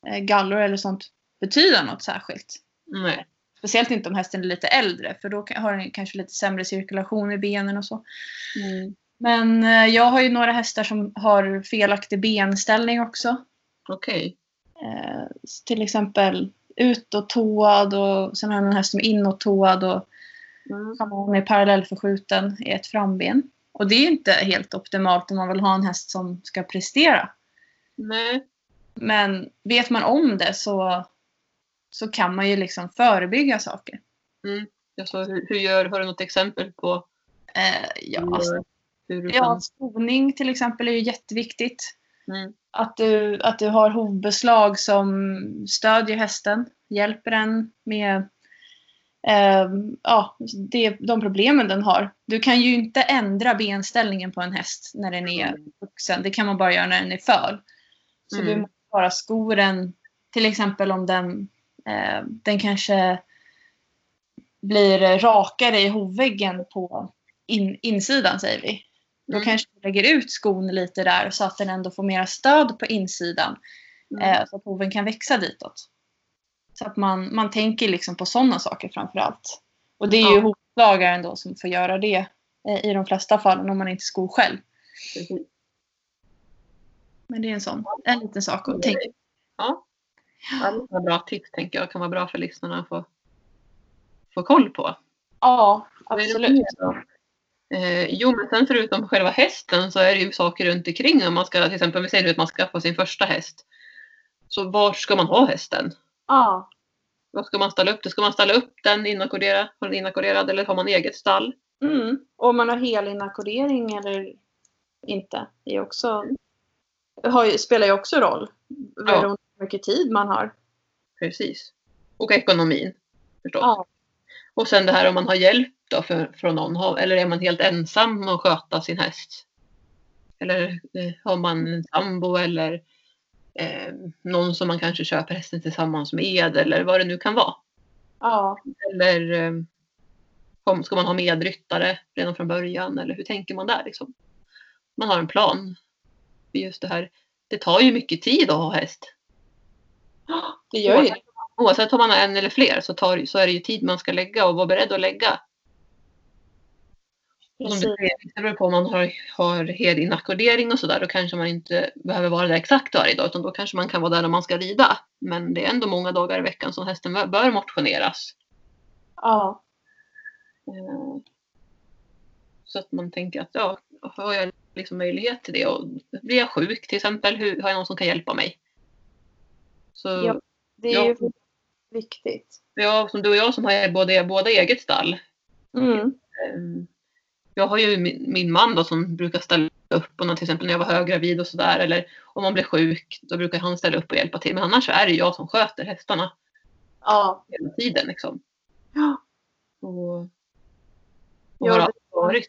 eh, gallor eller sånt betyda något särskilt. Nej. Speciellt inte om hästen är lite äldre för då har den kanske lite sämre cirkulation i benen och så. Mm. Men eh, jag har ju några hästar som har felaktig benställning också. Okej. Eh, till exempel utåttoad och sen har man en häst som är inåttoad och Mm. hon är parallellförskjuten i ett framben. Och det är inte helt optimalt om man vill ha en häst som ska prestera. Nej. Men vet man om det så, så kan man ju liksom förebygga saker. Mm. Alltså, hur, hur gör, har du något exempel på Eh, ja, hur, alltså, hur ja, skoning till exempel är ju jätteviktigt. Mm. Att du, att du har hovbeslag som stödjer hästen, hjälper den med eh, ja, det, de problemen den har. Du kan ju inte ändra benställningen på en häst när den är Mm. vuxen. Det kan man bara göra när den är föl. Så Mm. du måste bara sko den, till exempel om den, eh, den kanske blir rakare i hovväggen på in, insidan säger vi. Då Mm. kanske du lägger ut skon lite där så att den ändå får mera stöd på insidan. Mm. Eh, så att hoven kan växa ditåt. Så att man, man tänker liksom på sådana saker framför allt. Och det är ju Ja. hovslagaren då som får göra det eh, i de flesta fallen om man inte skor själv. Precis. Men det är en sån, en liten sak att tänka Ja. Ja, det var bra tips tänker jag. kan vara bra för lyssnarna att få, få koll på. Ja, det absolut. Eh, jo, men sen förutom själva hästen så är det ju saker runt omkring. Om man ska, till exempel, om vi säger nu att man ska skaffa sin första häst. Så var ska man ha hästen? Ja. Vad ska man ställa upp det? Ska man ställa upp den inackorderad, har den inackorderad eller har man eget stall? Mm. Och om man har helinackordering eller inte. Det är också, har, spelar ju också roll. Beroende på hur mycket tid man har. Precis. Och ekonomin förstås. Ja. Och sen det här om man har hjälp då för, från någon. Eller är man helt ensam att sköta sin häst? Eller eh, har man en sambo eller eh, någon som man kanske köper hästen tillsammans med eller vad det nu kan vara. Ja. Eller eh, ska man ha medryttare redan från början eller hur tänker man där liksom? Man har en plan. För Just det här, det tar ju mycket tid att ha häst. Det gör ju det. Oavsett om man har en eller fler så, tar, så är det ju tid man ska lägga och vara beredd att lägga. Och Som du säger, det beror på om man har, har helinackordering och sådär. Då kanske man inte behöver vara där exakt varje dag. Utan då kanske man kan vara där när man ska rida. Men det är ändå många dagar i veckan som hästen bör- bör motioneras. Ja. Eh, Så att man tänker att ja, har jag liksom möjlighet till det och blir jag sjuk till exempel, hur, har jag någon som kan hjälpa mig? Så Ja. Det är Ja. ju viktigt. jag, som du och jag som har både, båda eget stall. Mm. eh, Jag har ju min, min man då som brukar ställa upp och när, till exempel när jag var höggravid och sådär eller om man blir sjuk då brukar han ställa upp och hjälpa till. Men annars så är det jag som sköter hästarna Ja. hela tiden liksom. Ja. Och, och Ja, har varit.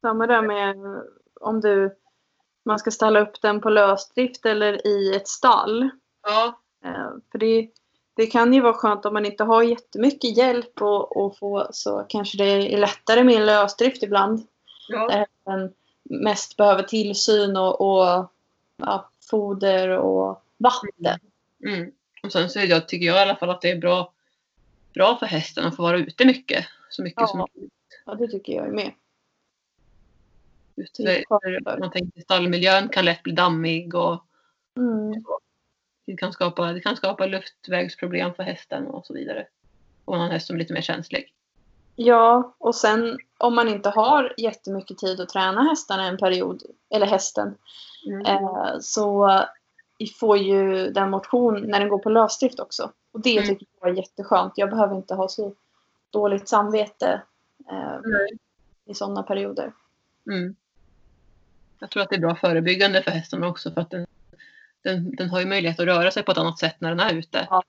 Samma där med om du man ska ställa upp den på lösdrift eller i ett stall. Ja, Eh, För det, det kan ju vara skönt om man inte har jättemycket hjälp och, och få så kanske det är lättare med en lösdrift ibland. ja. Där den mest behöver tillsyn och, och ja, foder och vatten. Mm. Och sen så jag, tycker jag i alla fall att det är bra, bra för hästen att få vara ute mycket. Så mycket Ja. som möjligt. Ja, det tycker jag med. För man tänker stallmiljön kan lätt bli dammig och Mm. Det kan skapa, det kan skapa luftvägsproblem för hästen och så vidare. Och man har en häst som är lite mer känslig. Ja, och sen om man inte har jättemycket tid att träna hästarna en period, eller hästen, Mm. eh, så får ju den motion när den går på lösdrift också. Och det Mm. tycker jag är jätteskönt. Jag behöver inte ha så dåligt samvete eh, Nej. i sådana perioder. Mm. Jag tror att det är bra förebyggande för hästen också för att den, den, den har ju möjlighet att röra sig på ett annat sätt när den är ute. Ja.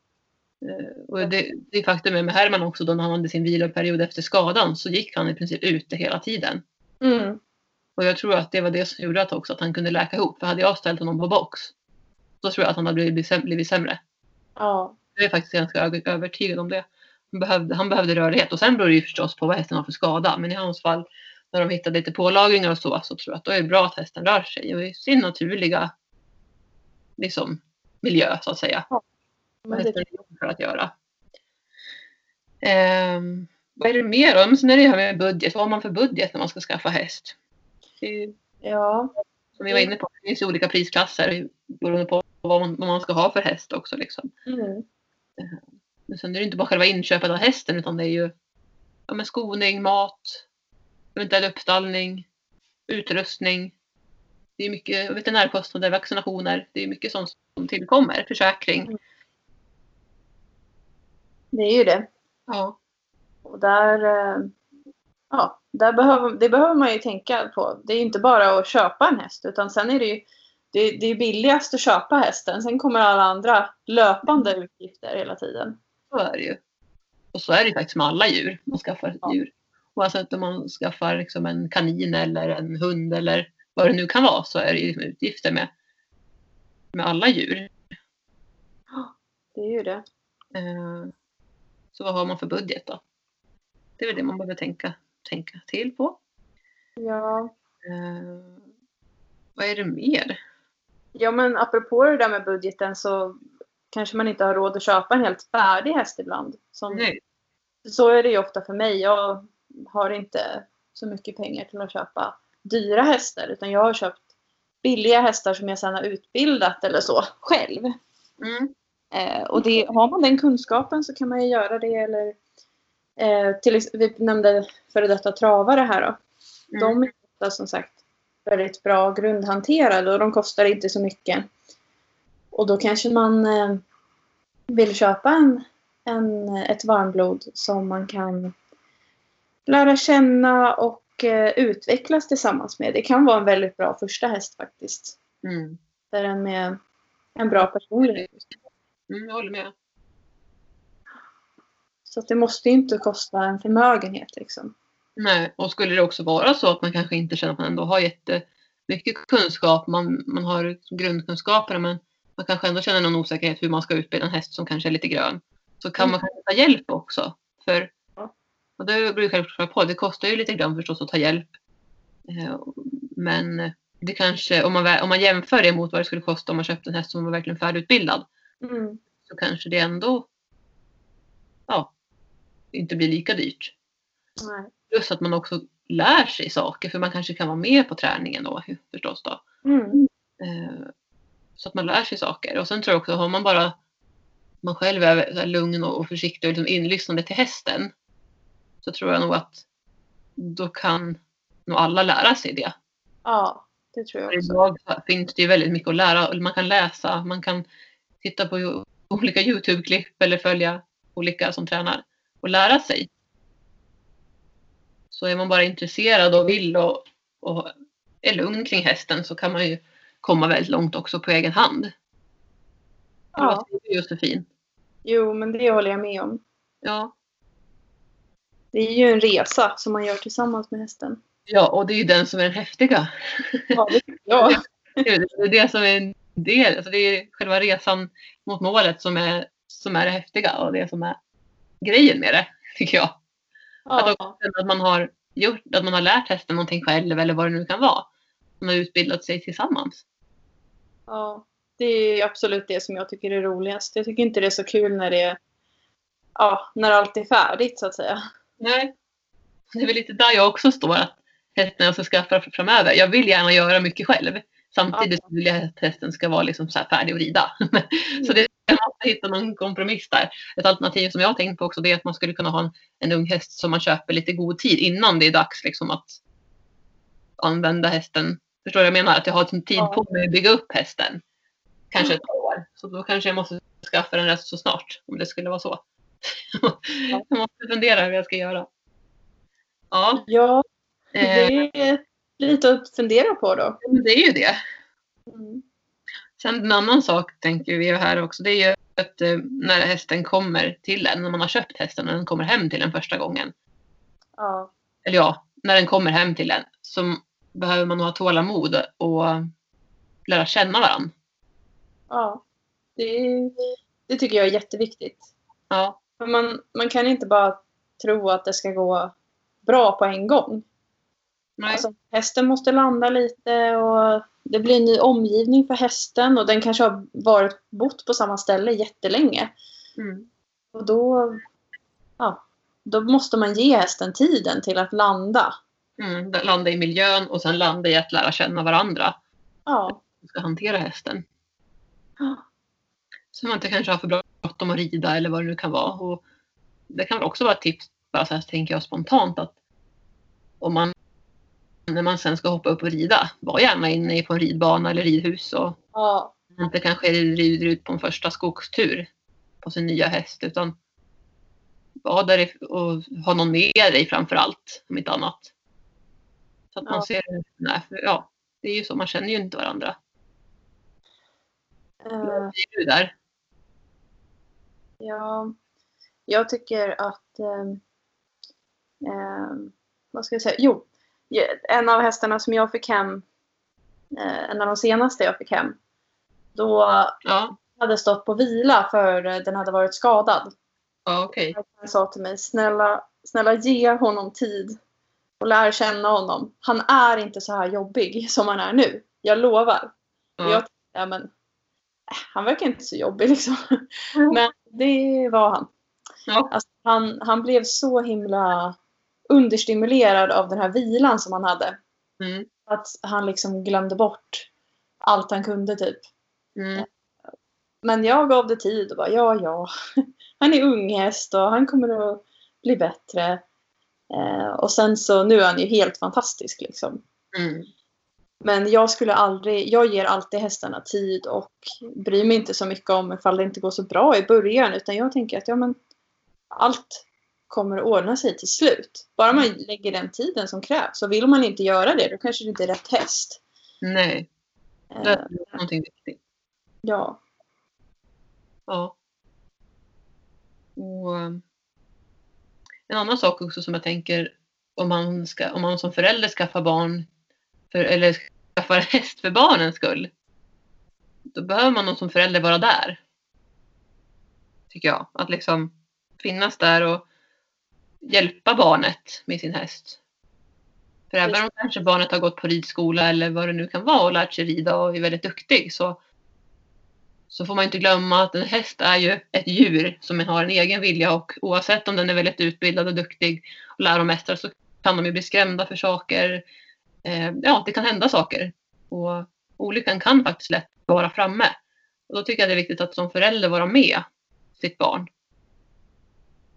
Eh, Och det, det faktum är med Herman också då när han hade sin viloperiod efter skadan så gick han i princip ute hela tiden. Mm. Och jag tror att det var det som gjorde att också att han kunde läka ihop. För hade jag ställt honom på box då tror jag att han hade blivit, blivit sämre. Ja. Jag är faktiskt ganska övertygad om det. Han behövde, han behövde rörlighet och sen beror det ju förstås på vad hästen har för skada. Men i hans fall när de hittade lite pålagringar och så, så tror jag att då är det bra att hästen rör sig och i sin naturliga liksom, miljö så att säga. Men Vad det, för att göra. Ehm, vad är det mer då? Men sen är det här med budget. Vad har man för budget när man ska skaffa häst? Det ja. som vi var inne på, det finns olika prisklasser beroende på vad man, vad man ska ha för häst också. Liksom. Mm. Eh, Men sen är det inte bara själva inköpet av hästen utan det är ju ja, men skoning, mat, eventuell uppstallning, utrustning. Det är mycket veterinärkostnader, vaccinationer. Det är mycket sånt som tillkommer. Försäkring. Det är ju det. Ja. Och där, eh, ja, där behöver, det behöver man ju tänka på. Det är inte bara att köpa en häst utan sen är det ju det, det är billigast att köpa hästen. Sen kommer alla andra löpande utgifter hela tiden. Så är det ju. Och så är det ju faktiskt med alla djur. Man skaffar ett Ja. djur. Oavsett om man skaffar liksom en kanin eller en hund eller vad det nu kan vara så är det ju liksom utgifter med, med alla djur. Det är ju det. Eh, Så vad har man för budget då? Det är väl det man behöver tänka, tänka till på. Ja. Eh, Vad är det mer? ja, men apropå det där med budgeten så kanske man inte har råd att köpa en helt färdig häst ibland. Som, Nej. Så är det ju ofta för mig. Jag har inte så mycket pengar till att köpa dyra hästar utan jag har köpt billiga hästar som jag sedan har utbildat eller så själv. Mm. Eh, och det, har man den kunskapen så kan man ju göra det. Eller, eh, till, vi nämnde före detta travare här då. Mm. De är ofta som sagt väldigt bra grundhanterade och de kostar inte så mycket. Och då kanske man eh, vill köpa en, en, ett varmblod som man kan lära känna och utvecklas tillsammans med. Det kan vara en väldigt bra första häst faktiskt. Mm. Där en med en bra personlighet. Mm, jag håller med. Så det måste ju inte kosta en förmögenhet liksom. Nej, och skulle det också vara så att man kanske inte känner att man ändå har jättemycket kunskap, man, man har grundkunskaper men man kanske ändå känner någon osäkerhet hur man ska utbilda en häst som kanske är lite grön. Så kan man kanske ta hjälp också. För. Och det brukar jag själv på, det kostar ju lite grann förstås att ta hjälp. Eh, Men det kanske, om man, om man jämför det mot vad det skulle kosta om man köpte en häst som var verkligen färdigutbildad Mm. så kanske det ändå ja, inte blir lika dyrt. Nej. Plus att man också lär sig saker för man kanske kan vara med på träningen då förstås då. Mm. Eh, Så att man lär sig saker. Och sen tror jag också, har man bara man själv är lugn och och försiktig och liksom inlyssnande till hästen så tror jag nog att då kan nog alla lära sig det. Ja, det tror jag också. idag finns det ju väldigt mycket att lära. Man kan läsa, man kan titta på olika Youtube-klipp eller följa olika som tränar och lära sig. Så är man bara intresserad och vill och, och är lugn kring hästen så kan man ju komma väldigt långt också på egen hand. Ja. Vad säger du Josefin? Jo, men det håller jag med om. Ja. Det är ju en resa som man gör tillsammans med hästen. ja, och det är ju den som är den häftiga. Ja, det jag. <laughs> Det är det, som är en del, alltså det är själva resan mot målet som är, som är det häftiga och det som är grejen med det, tycker jag. Att, Ja, känna att man har gjort, att man har lärt hästen någonting själv eller vad det nu kan vara. Man har utbildat sig tillsammans. ja, det är absolut det som jag tycker är roligast. Jag tycker inte det är så kul när det är, ja, när allt är färdigt så att säga. Nej. Det är väl lite där jag också står, att hästen jag ska skaffa framöver. Jag vill gärna göra mycket själv. Samtidigt Ja. vill jag att hästen ska vara liksom så färdig att rida. <laughs> Så det, jag måste hitta någon kompromiss där. Ett alternativ som jag har tänkt på också det är att man skulle kunna ha en, en ung häst som man köper lite god tid innan det är dags liksom att använda hästen. Förstår du vad jag menar? Att jag har en tid på mig att bygga upp hästen. Kanske ett år. Så då kanske jag måste skaffa den rätt så snart. Om det skulle vara så. Jag måste fundera hur jag ska göra. Ja, Ja, eh, det är lite att fundera på då. men det är ju det. Mm. Sen en annan sak tänker vi här också. Det är ju att eh, när hästen kommer till en, när man har köpt hästen och den kommer hem till en första gången. Ja, Eller ja, när den kommer hem till en. Så behöver man nog ha tålamod och lära känna varandra. ja. Det, det tycker jag är jätteviktigt. Ja, För man, man kan inte bara tro att det ska gå bra på en gång. nej. Alltså, hästen måste landa lite och det blir en ny omgivning för hästen och den kanske har varit bott på samma ställe jättelänge. Mm. Och då, ja, då måste man ge hästen tiden till att landa. Mm, landa i miljön och sen landa i att lära känna varandra. Ja, Man ska hantera hästen. Ja. Så man inte kanske har för bra bråttom att rida eller vad det nu kan vara. Och det kan väl också vara ett tips, bara så här tänker jag spontant, att om man när man sen ska hoppa upp och rida, var gärna inne på en ridbana eller ridhus och Ja, inte kanske rider ut på en första skogstur på sin nya häst utan vara där och ha någon med dig framför allt, om inte annat. Så att man Ja. ser, nej, för, ja, det är ju så, man känner ju inte varandra. eh, Är du där? Ja. Jag tycker att... Eh, vad ska jag säga? Jo, en av hästarna som jag fick hem, eh, en av de senaste jag fick hem, då Ja, hade stått på vila för den hade varit skadad. ja okej. Han sa till mig, snälla, snälla ge honom tid och lär känna honom. Han är inte så här jobbig som han är nu. Jag lovar. Ja. jag tänkte, ja, men, han verkar inte så jobbig liksom. Men det var han. Ja. Alltså, han. Han blev så himla understimulerad av den här vilan som han hade. Mm, Att han liksom glömde bort allt han kunde typ. mm, Men jag gav det tid och bara ja, ja. Han är unghäst och han kommer att bli bättre. Eh, och sen så nu är han ju helt fantastisk liksom. mm. Men jag skulle aldrig, jag ger alltid hästarna tid och bryr mig inte så mycket om ifall det inte går så bra i början. Utan jag tänker att ja, men allt kommer att ordna sig till slut. Bara man lägger den tiden som krävs. Så vill man inte göra det, då kanske det inte är rätt häst. Nej, Eh, det är någonting viktigt. ja. Ja. Och, um, en annan sak också som jag tänker om man, ska, om man som förälder skaffar barn för, eller skaffar häst för barnens skull. Då behöver man nog som förälder vara där. Tycker jag. Att liksom finnas där och hjälpa barnet med sin häst. För även om kanske barnet har gått på ridskola eller vad det nu kan vara och lärt sig rida och är väldigt duktig så så får man inte glömma att en häst är ju ett djur som har en egen vilja och oavsett om den är väldigt utbildad och duktig och lär och mästrar så kan de ju bli skrämda för saker. Eh, ja, det kan hända saker. Och olyckan kan faktiskt lätt vara framme. Och då tycker jag det är viktigt att som förälder vara med sitt barn.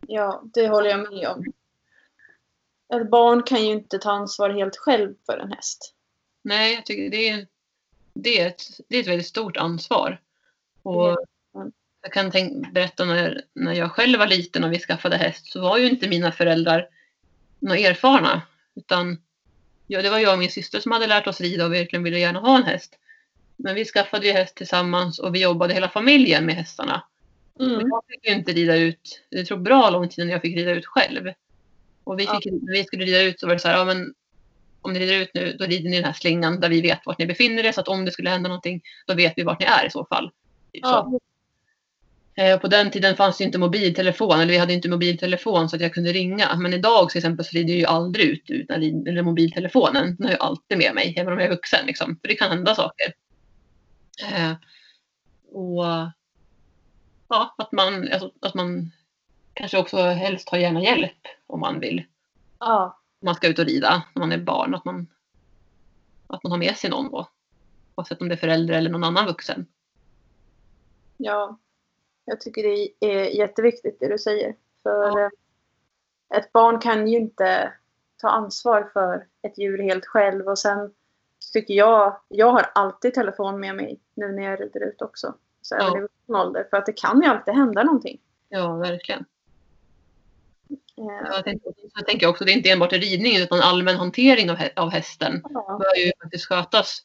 Ja, det håller jag med om. Ett barn kan ju inte ta ansvar helt själv för en häst. Nej, jag tycker det är, det är, ett, det är ett väldigt stort ansvar. Och Mm. jag kan tänk, berätta när, när jag själv var liten och vi skaffade häst så var ju inte mina föräldrar några erfarna. Utan ja, det var jag och min syster som hade lärt oss rida och verkligen ville gärna ha en häst. Men vi skaffade ju häst tillsammans och vi jobbade hela familjen med hästarna. Mm. Jag fick ju inte rida ut, det tog bra lång tid innan jag fick rida ut själv. Och vi fick, när vi skulle rida ut så var det så här, ja men om ni rider ut nu, då rider ni den här slingan där vi vet vart ni befinner er. Så att om det skulle hända någonting, då vet vi vart ni är i så fall. Typ så. Eh, På den tiden fanns det inte mobiltelefon, eller vi hade inte mobiltelefon så att jag kunde ringa. Men idag till exempel så rider jag ju aldrig ut utan eller mobiltelefonen. Den har jag alltid med mig, även om jag är vuxen. Liksom. För det kan hända saker. Eh, och ja, att man, alltså, att man kanske också helst har gärna hjälp om man vill. Ja. Om man ska ut och rida när man är barn. Att man, att man har med sig någon då. Oavsett om det är förälder eller någon annan vuxen. Ja, jag tycker det är jätteviktigt det du säger. För eh, ett barn kan ju inte ta ansvar för ett djur helt själv. Och sen tycker jag, jag har alltid telefon med mig nu när jag rider ut också. Så Ja. även i vuxen ålder. För att det kan ju alltid hända någonting. Ja, verkligen. Eh, Jag tänker, jag tänker också, det är inte enbart ridningen utan allmän hantering av, av hästen ja. bör ju faktiskt skötas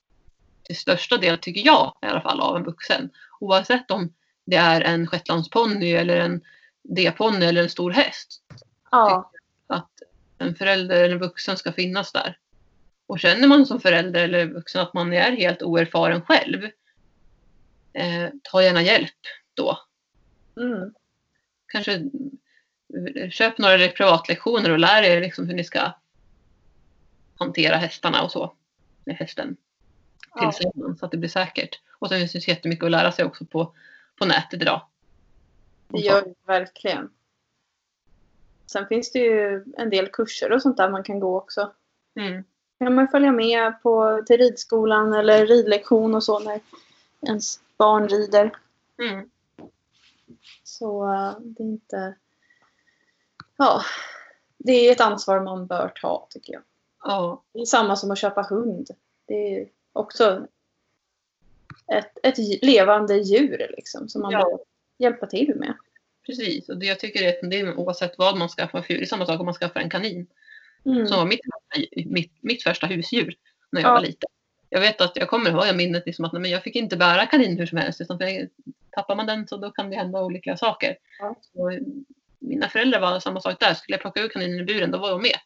till största del, tycker jag i alla fall, av en vuxen. Oavsett om det är en shetlandsponny eller en D-ponny eller en stor häst. ja. Att en förälder eller en vuxen ska finnas där. Och känner man som förälder eller vuxen att man är helt oerfaren själv, eh, ta gärna hjälp då. Mm. Kanske köp några privatlektioner och lär er liksom hur ni ska hantera hästarna och så. Med hästen. Ja. Tillsammans så att det blir säkert. Och sen finns det jättemycket att lära sig också på, på nätet idag. Det gör det verkligen. Sen finns det ju en del kurser och sånt där man kan gå också. Mm. kan man följa med på, till ridskolan eller ridlektion och så när ens barn rider. Mm. Så eh, det är inte... Ja, det är ett ansvar man bör ta tycker jag. Ja, Det är samma som att köpa hund. Det är också ett, ett levande djur liksom som man Ja. bör hjälpa till med. precis. Och det, jag tycker det, det är oavsett vad man skaffar för djur. Det är samma sak om man skaffar en kanin. Mm. Som var mitt, mitt, mitt första husdjur när jag Ja. var liten. Jag vet att jag kommer ihåg minnet liksom att nej, men jag fick inte bära kanin hur som helst. Utan för tappar man den så då kan det hända olyckliga saker. Ja. Så, mina föräldrar var samma sak där. Skulle jag plocka ur kaninen ur buren då var de med.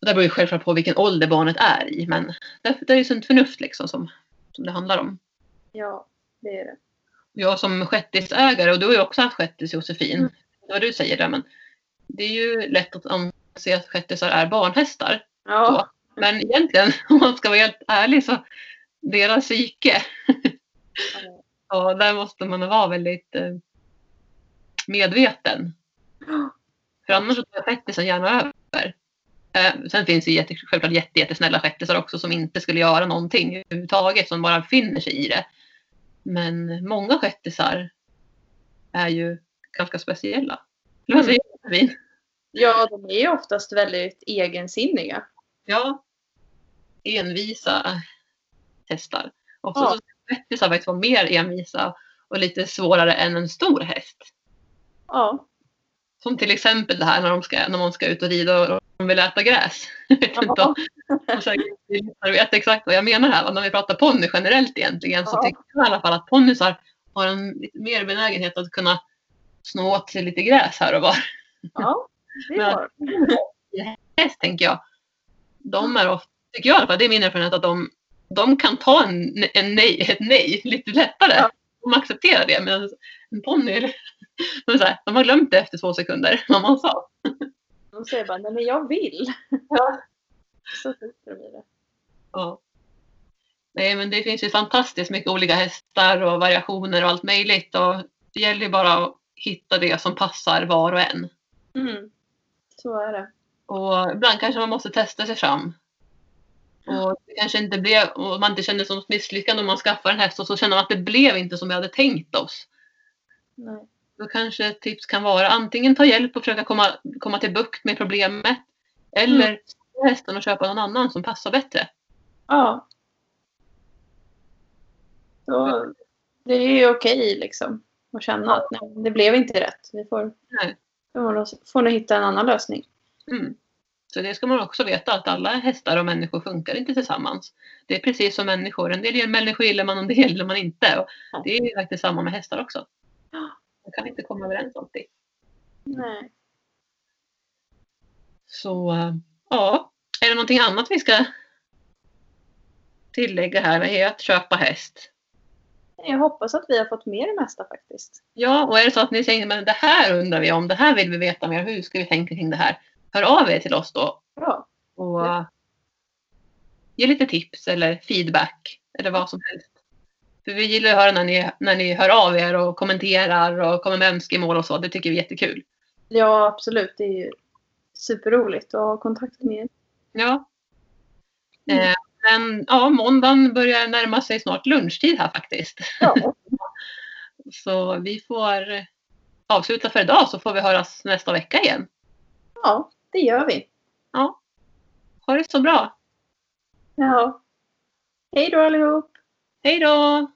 Och det beror ju självklart på vilken ålder barnet är i. Men det, det är ju sunt förnuft liksom som, som det handlar om. Ja, det är det. Jag som shettisägare och du har ju också haft shettis Josefin. Mm. Det var du säger där men det är ju lätt att anse att shettisar är barnhästar. Ja, Men egentligen <laughs> om man ska vara helt ärlig så deras psyke, <laughs> ja, där måste man vara väldigt eh, medveten. <gasps> För annars så tar shettisar gärna över. Eh, sen finns det jätte, självklart jätte, jättesnälla shettisar också som inte skulle göra någonting överhuvudtaget, som bara finner sig i det. Men många shettisar är ju ganska speciella. Eller vad säger du ja, de är ju oftast väldigt egensinniga. Ja. Envisa hästar. Och så Ja. så shettisar faktiskt vara mer envisa och lite svårare än en stor häst. Ja, Som till exempel det här när, de ska, när man ska ut och rida och de vill äta gräs. <laughs> Jag vet inte Ja. om lyssnare vet exakt vad jag menar här. När vi pratar ponny generellt egentligen så Ja. tycker jag i alla fall att ponnysar har en lite mer benägenhet att kunna snå åt sig lite gräs här och var. ja det Men- var Häst tänker jag. De är ofta, tycker jag i alla fall, det är min erfarenhet att de, de kan ta en, en nej, ett nej lite lättare. Ja. De accepterar det. Men en ponny, de, är så här, de har glömt det efter två sekunder vad man sa. De säger bara, nej men jag vill. Ja. <laughs> Så sitter de i det. Ja. Nej, men det finns ju fantastiskt mycket olika hästar och variationer och allt möjligt. Och det gäller ju bara att hitta det som passar var och en. Mm. Så är det. Och ibland kanske man måste testa sig fram. Och det kanske inte blev, och man inte känner det som ett misslyckande om man skaffar en häst och så känner man att det blev inte som vi hade tänkt oss. Nej. Då kanske ett tips kan vara antingen ta hjälp och försöka komma, komma till bukt med problemet. Eller Mm. hästen och köpa någon annan som passar bättre. Ja. Så det är ju okej liksom. Att känna att nej, det blev inte rätt. Vi får, Nej. får, nog- hitta en annan lösning. Mm. Så det ska man också veta att alla hästar och människor funkar inte tillsammans. Det är precis som människor. En del människor gillar man och en del gillar man inte. Och det är ju faktiskt samma med hästar också. Man kan inte komma överens alltid. Nej. Så äh, ja, är det någonting annat vi ska tillägga här med att köpa häst? Jag hoppas att vi har fått med det mesta faktiskt. Ja, och är det så att ni säger men det här undrar vi om, det här vill vi veta mer, hur ska vi tänka kring det här? Hör av er till oss då Ja. och äh, ge lite tips eller feedback eller vad som helst. För vi gillar att höra när ni, när ni hör av er och kommenterar och kommer med önskemål och så. Det tycker vi är jättekul. ja, absolut. Det är ju superroligt att ha kontakt med er. Ja. Mm. Eh, men ja, måndagen börjar närma sig snart lunchtid här faktiskt. Ja. <laughs> Så vi får avsluta för idag så får vi höras nästa vecka igen. ja, det gör vi. Ha det så bra. Ja. Hej då allihop! Hej då!